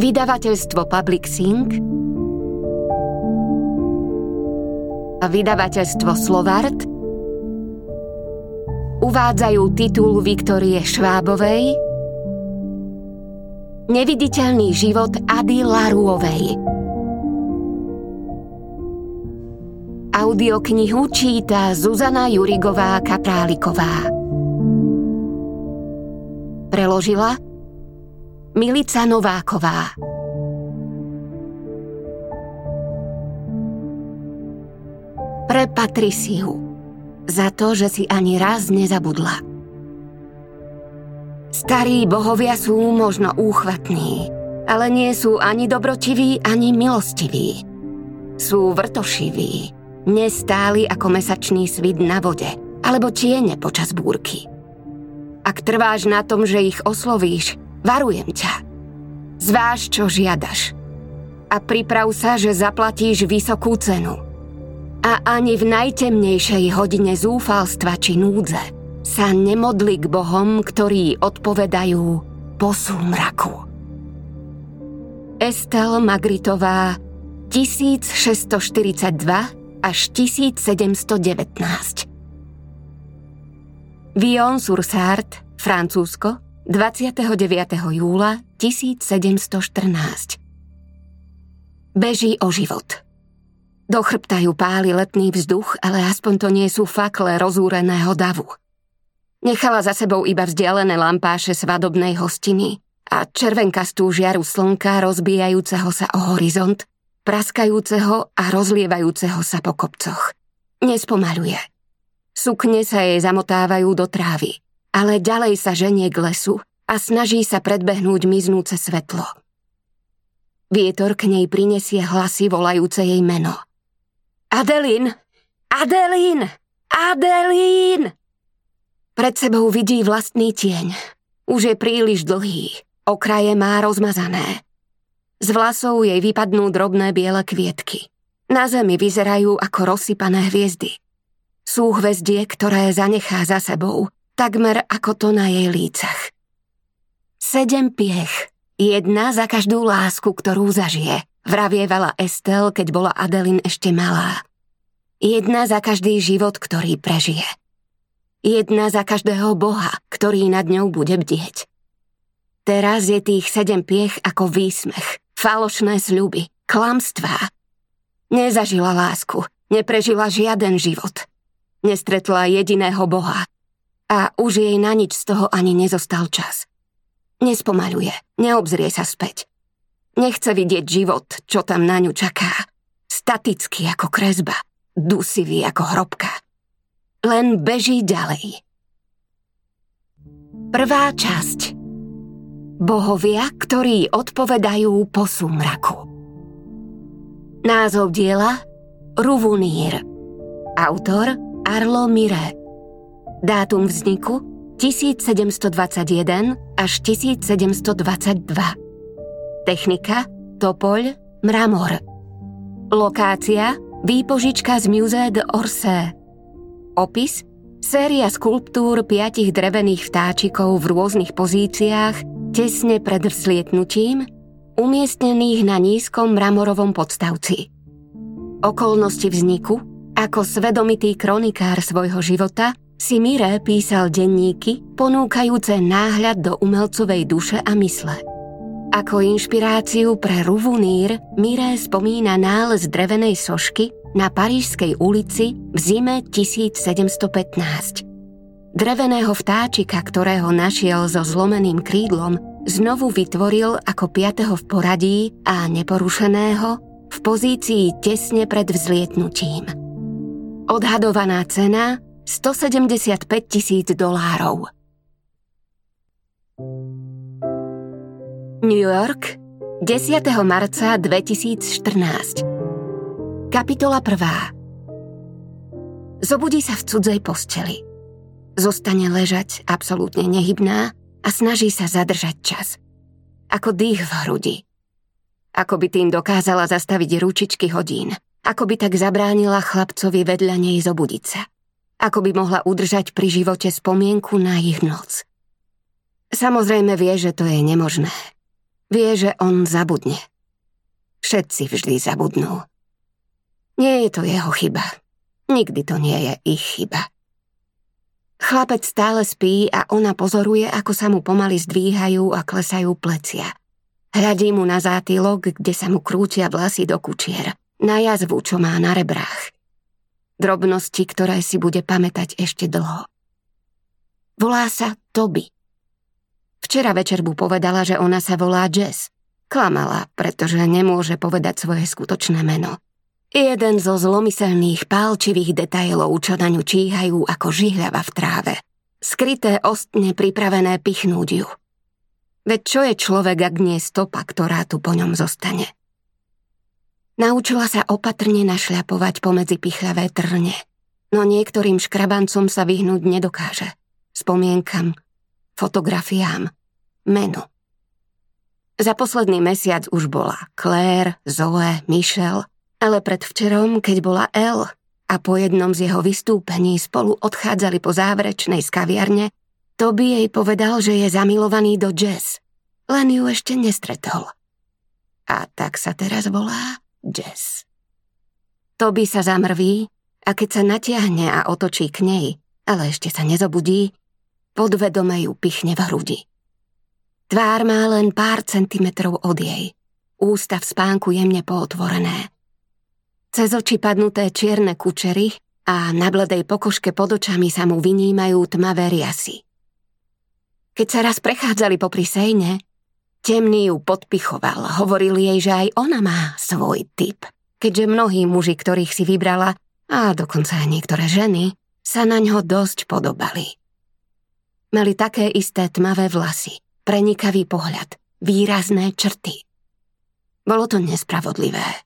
Vydavateľstvo Public Sync a vydavateľstvo Slovart uvádzajú titul Viktorie Švábovej Neviditeľný život Ady Laruovej. Audioknihu číta Zuzana Jurigová Kapráliková. Preložila Milica Nováková. Pre Patriciu. Za to, že si ani raz nezabudla. Starí bohovia sú možno úchvatní, ale nie sú ani dobrotiví, ani milostiví. Sú vrtošiví, nestáli ako mesačný svit na vode, alebo tiene počas búrky. Ak trváš na tom, že ich oslovíš, varujem ťa. Zváž, čo žiadaš. A priprav sa, že zaplatíš vysokú cenu. A ani v najtemnejšej hodine zúfalstva či núdze – sa nemodli k bohom, ktorí odpovedajú po súmraku. Estel Magritová 1642 až 1719 Vion sur Sarthe, Francúzsko, 29. júla 1714 Beží o život. Do chrbta ju páli letný vzduch, ale aspoň to nie sú fakle rozúreného davu. Nechala za sebou iba vzdialené lampáše svadobnej hostiny a červenkastú žiaru slnka rozbijajúceho sa o horizont, praskajúceho a rozlievajúceho sa po kopcoch. Nespomaluje. Sukne sa jej zamotávajú do trávy, ale ďalej sa ženie k lesu a snaží sa predbehnúť miznúce svetlo. Vietor k nej prinesie hlasy volajúce jej meno. Adelín! Adelín! Adelín! Pred sebou vidí vlastný tieň. Už je príliš dlhý, okraje má rozmazané. Z vlasov jej vypadnú drobné biele kvietky. Na zemi vyzerajú ako rozsypané hviezdy. Sú hviezdie, ktoré zanechá za sebou, takmer ako to na jej lícach. Sedem piech, jedna za každú lásku, ktorú zažije, vravievala Estel, keď bola Adelin ešte malá. Jedna za každý život, ktorý prežije. Jedna za každého boha, ktorý nad ňou bude bdieť. Teraz je tých sedem piech ako výsmech, falošné sľuby, klamstvá. Nezažila lásku, neprežila žiaden život. Nestretla jediného boha. A už jej na nič z toho ani nezostal čas. Nespomaluje, neobzrie sa späť. Nechce vidieť život, čo tam na ňu čaká. Statický ako kresba, dusivý ako hrobka len beží ďalej. Prvá časť Bohovia, ktorí odpovedajú po súmraku Názov diela Ruvunír Autor Arlo Mire Dátum vzniku 1721 až 1722 Technika Topoľ Mramor. Lokácia Výpožička z Musée d'Orsay. Opis Séria skulptúr piatich drevených vtáčikov v rôznych pozíciách tesne pred vzlietnutím, umiestnených na nízkom mramorovom podstavci. Okolnosti vzniku, ako svedomitý kronikár svojho života, si Mire písal denníky, ponúkajúce náhľad do umelcovej duše a mysle. Ako inšpiráciu pre Ruvunír Mire spomína nález drevenej sošky na Parížskej ulici v zime 1715. Dreveného vtáčika, ktorého našiel so zlomeným krídlom, znovu vytvoril ako piatého v poradí a neporušeného v pozícii tesne pred vzlietnutím. Odhadovaná cena 175 tisíc dolárov. New York, 10. marca 2014 Kapitola 1. Zobudí sa v cudzej posteli. Zostane ležať absolútne nehybná a snaží sa zadržať čas. Ako dých v hrudi. Ako by tým dokázala zastaviť ručičky hodín. Ako by tak zabránila chlapcovi vedľa nej zobudiť sa. Ako by mohla udržať pri živote spomienku na ich noc. Samozrejme vie, že to je nemožné. Vie, že on zabudne. Všetci vždy zabudnú. Nie je to jeho chyba. Nikdy to nie je ich chyba. Chlapec stále spí a ona pozoruje, ako sa mu pomaly zdvíhajú a klesajú plecia. Hľadí mu na zátylok, kde sa mu krútia vlasy do kučier, na jazvu, čo má na rebrách. Drobnosti, ktoré si bude pamätať ešte dlho. Volá sa Toby. Včera večer mu povedala, že ona sa volá Jess. Klamala, pretože nemôže povedať svoje skutočné meno. Jeden zo zlomyselných pálčivých detailov, čo na ňu číhajú ako žihľava v tráve. Skryté ostne pripravené pichnúť ju. Veď čo je človek, ak nie stopa, ktorá tu po ňom zostane? Naučila sa opatrne našľapovať pomedzi pichlavé trne, no niektorým škrabancom sa vyhnúť nedokáže. Spomienkam, fotografiám, menu. Za posledný mesiac už bola Claire, Zoe, Michelle ale predvčerom, keď bola L a po jednom z jeho vystúpení spolu odchádzali po záverečnej skaviarne, Toby jej povedal, že je zamilovaný do Jess, len ju ešte nestretol. A tak sa teraz volá Jess. Toby sa zamrví a keď sa natiahne a otočí k nej, ale ešte sa nezobudí, podvedome ju pichne v hrudi. Tvár má len pár centimetrov od jej, ústa v spánku jemne pootvorené – cez oči padnuté čierne kučery a na bledej pokoške pod očami sa mu vynímajú tmavé riasy. Keď sa raz prechádzali popri sejne, temný ju podpichoval, hovoril jej, že aj ona má svoj typ, keďže mnohí muži, ktorých si vybrala, a dokonca aj niektoré ženy, sa na ňo dosť podobali. Mali také isté tmavé vlasy, prenikavý pohľad, výrazné črty. Bolo to nespravodlivé.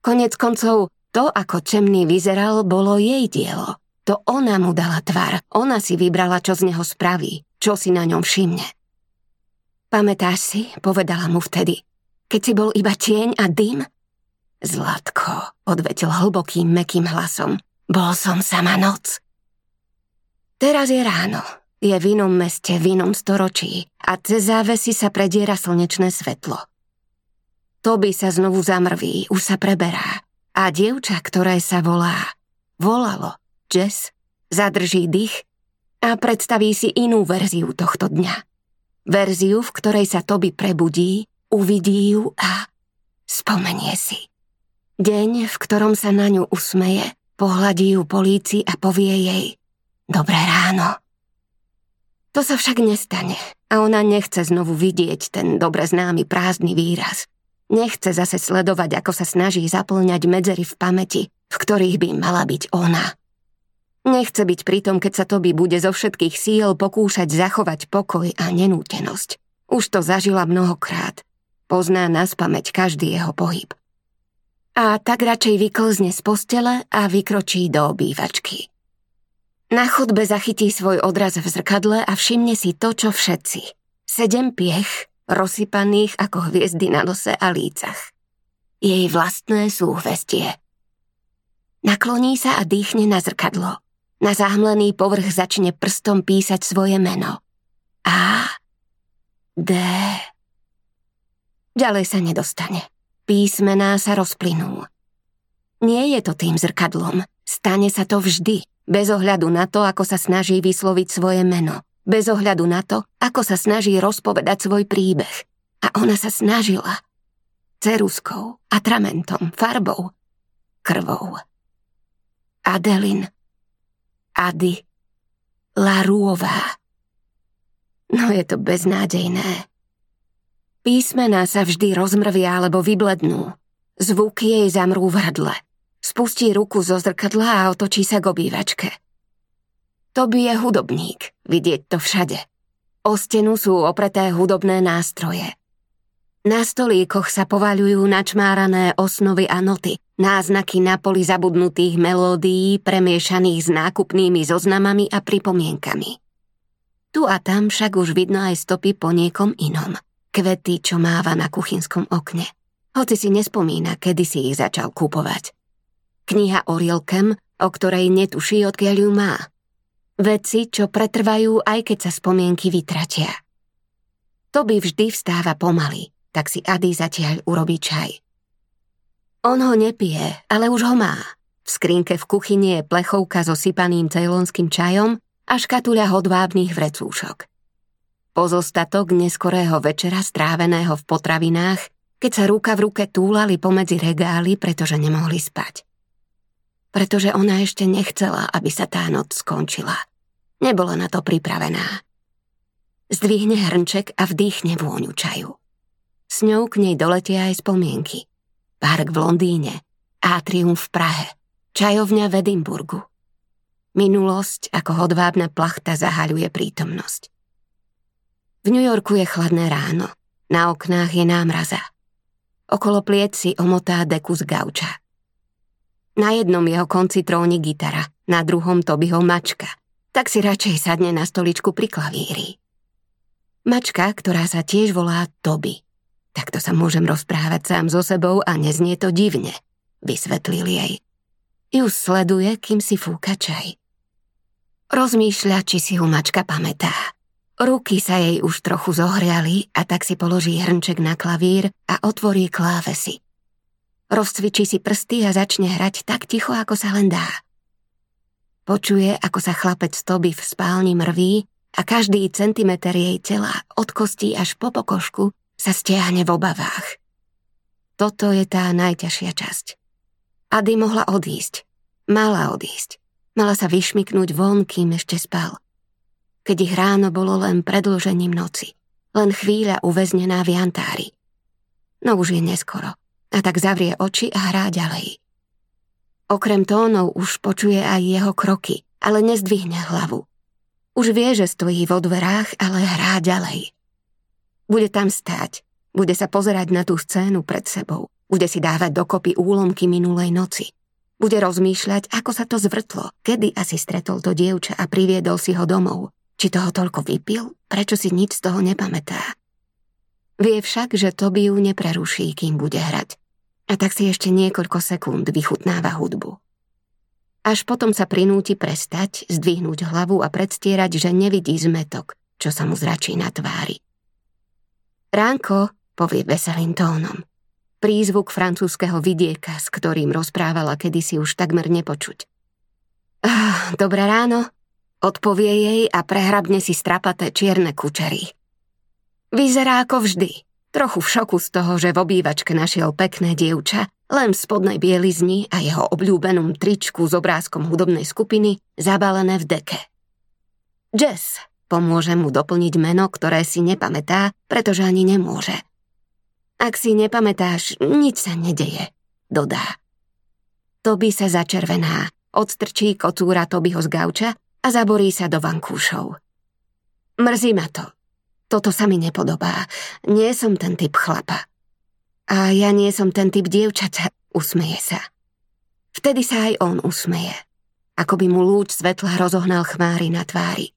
Konec koncov, to, ako Čemný vyzeral, bolo jej dielo. To ona mu dala tvar, ona si vybrala, čo z neho spraví, čo si na ňom všimne. Pamätáš si, povedala mu vtedy, keď si bol iba tieň a dym? Zlatko, odvetil hlbokým, mekým hlasom. Bol som sama noc. Teraz je ráno, je v inom meste, v inom storočí a cez závesy sa prediera slnečné svetlo. Toby sa znovu zamrví, už sa preberá. A dievča, ktoré sa volá, volalo Jess, zadrží dých a predstaví si inú verziu tohto dňa. Verziu, v ktorej sa Toby prebudí, uvidí ju a spomenie si. Deň, v ktorom sa na ňu usmeje, pohľadí ju políci a povie jej Dobré ráno. To sa však nestane a ona nechce znovu vidieť ten dobre známy prázdny výraz. Nechce zase sledovať, ako sa snaží zaplňať medzery v pamäti, v ktorých by mala byť ona. Nechce byť pritom, keď sa Toby bude zo všetkých síl pokúšať zachovať pokoj a nenútenosť. Už to zažila mnohokrát. Pozná na spameť každý jeho pohyb. A tak radšej vyklzne z postele a vykročí do obývačky. Na chodbe zachytí svoj odraz v zrkadle a všimne si to, čo všetci. Sedem piech, rozsypaných ako hviezdy na nose a lícach. Jej vlastné súhvestie. Nakloní sa a dýchne na zrkadlo. Na zahmlený povrch začne prstom písať svoje meno. A, D. Ďalej sa nedostane. Písmená sa rozplynú. Nie je to tým zrkadlom. Stane sa to vždy, bez ohľadu na to, ako sa snaží vysloviť svoje meno bez ohľadu na to, ako sa snaží rozpovedať svoj príbeh. A ona sa snažila. Ceruskou, atramentom, farbou, krvou. Adelin, Ady, Larúová. No je to beznádejné. Písmená sa vždy rozmrvia alebo vyblednú. Zvuk jej zamrú v hrdle. Spustí ruku zo zrkadla a otočí sa k obývačke. To by je hudobník, vidieť to všade. O stenu sú opreté hudobné nástroje. Na stolíkoch sa povaľujú načmárané osnovy a noty, náznaky na poli zabudnutých melódií premiešaných s nákupnými zoznamami a pripomienkami. Tu a tam však už vidno aj stopy po niekom inom. Kvety, čo máva na kuchynskom okne. Hoci si nespomína, kedy si ich začal kupovať. Kniha o Rilkem, o ktorej netuší, odkiaľ ju má. Veci, čo pretrvajú, aj keď sa spomienky vytratia. by vždy vstáva pomaly, tak si Ady zatiaľ urobí čaj. On ho nepije, ale už ho má. V skrinke v kuchyni je plechovka so sypaným cejlonským čajom a škatuľa hodvábnych vrecúšok. Pozostatok neskorého večera stráveného v potravinách, keď sa ruka v ruke túlali pomedzi regály, pretože nemohli spať. Pretože ona ešte nechcela, aby sa tá noc skončila. Nebola na to pripravená. Zdvihne hrnček a vdýchne vôňu čaju. S ňou k nej doletia aj spomienky. Park v Londýne, Atrium v Prahe, čajovňa v Edimburgu. Minulosť ako hodvábna plachta zahaľuje prítomnosť. V New Yorku je chladné ráno, na oknách je námraza. Okolo pliec si omotá deku z gauča. Na jednom jeho konci tróni gitara, na druhom Tobyho mačka, tak si radšej sadne na stoličku pri klavíri. Mačka, ktorá sa tiež volá Toby. Takto sa môžem rozprávať sám so sebou a neznie to divne, vysvetlil jej. Ju sleduje, kým si fúka čaj. Rozmýšľa, či si ho mačka pamätá. Ruky sa jej už trochu zohriali a tak si položí hrnček na klavír a otvorí klávesy. Rozcvičí si prsty a začne hrať tak ticho, ako sa len dá. Počuje, ako sa chlapec Toby v spálni mrví a každý centimeter jej tela, od kostí až po pokožku, sa stiahne v obavách. Toto je tá najťažšia časť. Ady mohla odísť. Mala odísť. Mala sa vyšmiknúť von, kým ešte spal. Keď ich ráno bolo len predložením noci. Len chvíľa uväznená v jantári. No už je neskoro. A tak zavrie oči a hrá ďalej. Okrem tónov už počuje aj jeho kroky, ale nezdvihne hlavu. Už vie, že stojí vo dverách, ale hrá ďalej. Bude tam stáť, bude sa pozerať na tú scénu pred sebou, bude si dávať dokopy úlomky minulej noci. Bude rozmýšľať, ako sa to zvrtlo, kedy asi stretol to dievča a priviedol si ho domov. Či toho toľko vypil, prečo si nič z toho nepamätá. Vie však, že to by ju nepreruší, kým bude hrať. A tak si ešte niekoľko sekúnd vychutnáva hudbu. Až potom sa prinúti prestať, zdvihnúť hlavu a predstierať, že nevidí zmetok, čo sa mu zračí na tvári. Ránko, povie veselým tónom. Prízvuk francúzského vidieka, s ktorým rozprávala kedysi už takmer nepočuť. Ah, dobré ráno, odpovie jej a prehrabne si strapaté čierne kučery. Vyzerá ako vždy, trochu v šoku z toho, že v obývačke našiel pekné dievča, len v spodnej bielizni a jeho obľúbenom tričku s obrázkom hudobnej skupiny zabalené v deke. Jess pomôže mu doplniť meno, ktoré si nepamätá, pretože ani nemôže. Ak si nepamätáš, nič sa nedeje, dodá. Toby sa začervená, odstrčí kocúra Tobyho z gauča a zaborí sa do vankúšov. Mrzí ma to. Toto sa mi nepodobá. Nie som ten typ chlapa. A ja nie som ten typ dievčaca, usmeje sa. Vtedy sa aj on usmeje. Ako by mu lúč svetla rozohnal chmáry na tvári.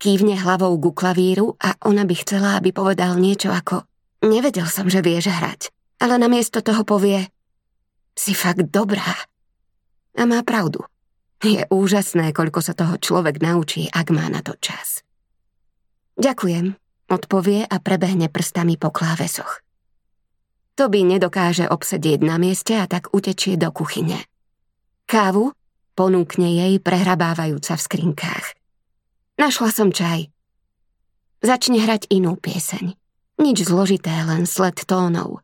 Kývne hlavou ku klavíru a ona by chcela, aby povedal niečo ako Nevedel som, že vieš hrať, ale namiesto toho povie Si fakt dobrá. A má pravdu. Je úžasné, koľko sa toho človek naučí, ak má na to čas. Ďakujem, odpovie a prebehne prstami po klávesoch. Toby nedokáže obsedieť na mieste a tak utečie do kuchyne. Kávu ponúkne jej prehrabávajúca v skrinkách. Našla som čaj. Začne hrať inú pieseň. Nič zložité, len sled tónov.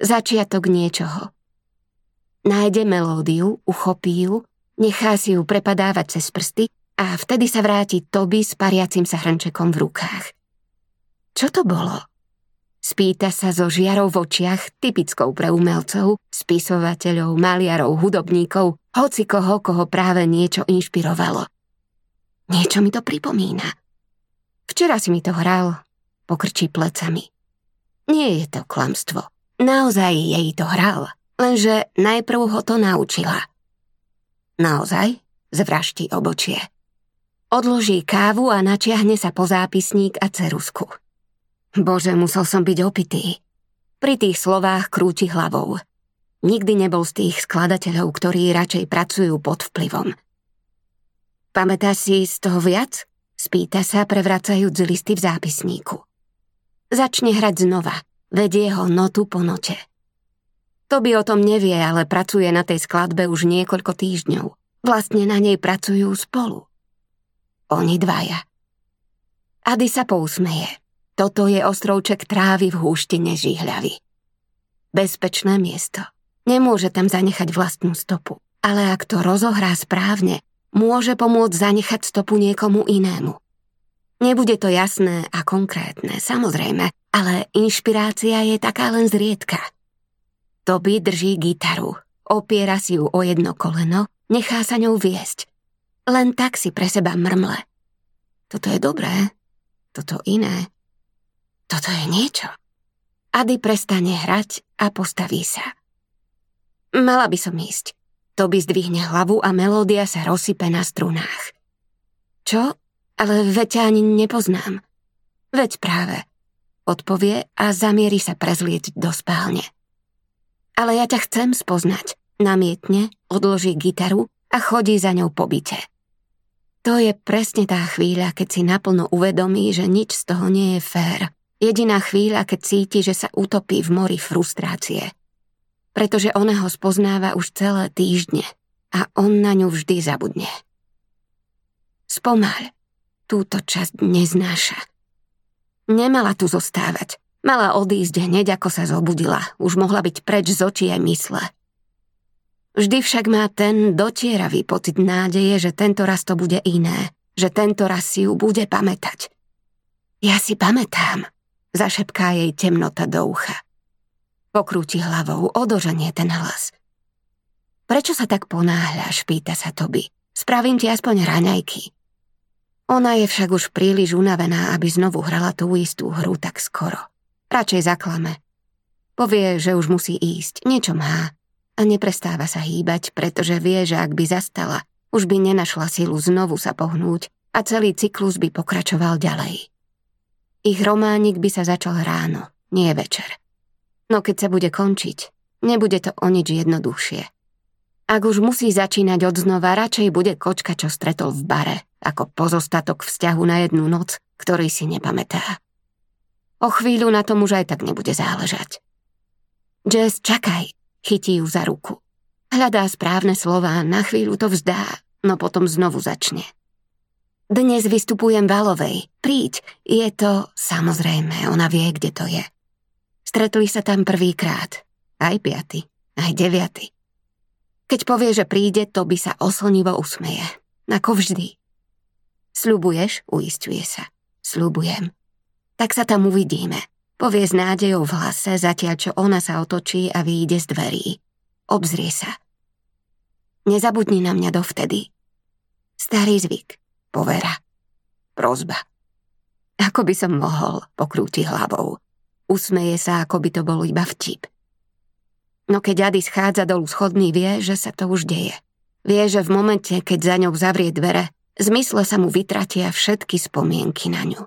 Začiatok niečoho. Nájde melódiu, uchopí ju, nechá si ju prepadávať cez prsty a vtedy sa vráti Toby s pariacim sa hrnčekom v rukách. Čo to bolo? Spýta sa so žiarou v očiach, typickou pre umelcov, spisovateľov, maliarov, hudobníkov, hoci koho, koho práve niečo inšpirovalo. Niečo mi to pripomína. Včera si mi to hral, pokrčí plecami. Nie je to klamstvo. Naozaj jej to hral, lenže najprv ho to naučila. Naozaj? Zvraští obočie. Odloží kávu a načiahne sa po zápisník a cerusku. Bože, musel som byť opitý. Pri tých slovách krúti hlavou. Nikdy nebol z tých skladateľov, ktorí radšej pracujú pod vplyvom. Pamätáš si z toho viac? Spýta sa, prevracajúc listy v zápisníku. Začne hrať znova, vedie ho notu po note. Toby o tom nevie, ale pracuje na tej skladbe už niekoľko týždňov. Vlastne na nej pracujú spolu. Oni dvaja. Ady sa pousmeje. Toto je ostrovček trávy v húštine žihľavy. Bezpečné miesto. Nemôže tam zanechať vlastnú stopu. Ale ak to rozohrá správne, môže pomôcť zanechať stopu niekomu inému. Nebude to jasné a konkrétne, samozrejme, ale inšpirácia je taká len zriedka. Toby drží gitaru, opiera si ju o jedno koleno, nechá sa ňou viesť. Len tak si pre seba mrmle. Toto je dobré, toto iné, toto je niečo. Ady prestane hrať a postaví sa. Mala by som ísť. To by zdvihne hlavu a melódia sa rozsype na strunách. Čo? Ale veď ani nepoznám. Veď práve. Odpovie a zamierí sa prezlieť do spálne. Ale ja ťa chcem spoznať. Namietne, odloží gitaru a chodí za ňou po byte. To je presne tá chvíľa, keď si naplno uvedomí, že nič z toho nie je fér. Jediná chvíľa, keď cíti, že sa utopí v mori frustrácie. Pretože ona ho spoznáva už celé týždne a on na ňu vždy zabudne. Spomaľ, túto časť neznáša. Nemala tu zostávať. Mala odísť hneď, ako sa zobudila. Už mohla byť preč z očí aj mysle. Vždy však má ten dotieravý pocit nádeje, že tento raz to bude iné. Že tento raz si ju bude pamätať. Ja si pamätám, zašepká jej temnota do ucha. Pokrúti hlavou, odoženie ten hlas. Prečo sa tak ponáhľaš, pýta sa Toby. Spravím ti aspoň raňajky. Ona je však už príliš unavená, aby znovu hrala tú istú hru tak skoro. Radšej zaklame. Povie, že už musí ísť, niečo má. A neprestáva sa hýbať, pretože vie, že ak by zastala, už by nenašla silu znovu sa pohnúť a celý cyklus by pokračoval ďalej. Ich románik by sa začal ráno, nie večer. No keď sa bude končiť, nebude to o nič jednoduchšie. Ak už musí začínať od znova, radšej bude kočka, čo stretol v bare, ako pozostatok vzťahu na jednu noc, ktorý si nepamätá. O chvíľu na tom už aj tak nebude záležať. Jess, čakaj, chytí ju za ruku. Hľadá správne slová, na chvíľu to vzdá, no potom znovu začne. Dnes vystupujem Valovej. Príď, je to, samozrejme, ona vie, kde to je. Stretli sa tam prvýkrát, aj piaty, aj deviaty. Keď povie, že príde, to by sa oslnivo usmeje. Ako vždy. Sľubuješ? Uistuje sa. Sľubujem. Tak sa tam uvidíme. Povie s nádejou v hlase, zatiaľ čo ona sa otočí a vyjde z dverí. Obzrie sa. Nezabudni na mňa dovtedy. Starý zvyk. Povera. Prozba. Ako by som mohol, pokrúti hlavou. Usmeje sa, ako by to bol iba vtip. No keď Ady schádza dolu schodný, vie, že sa to už deje. Vie, že v momente, keď za ňou zavrie dvere, zmysle sa mu vytratia všetky spomienky na ňu.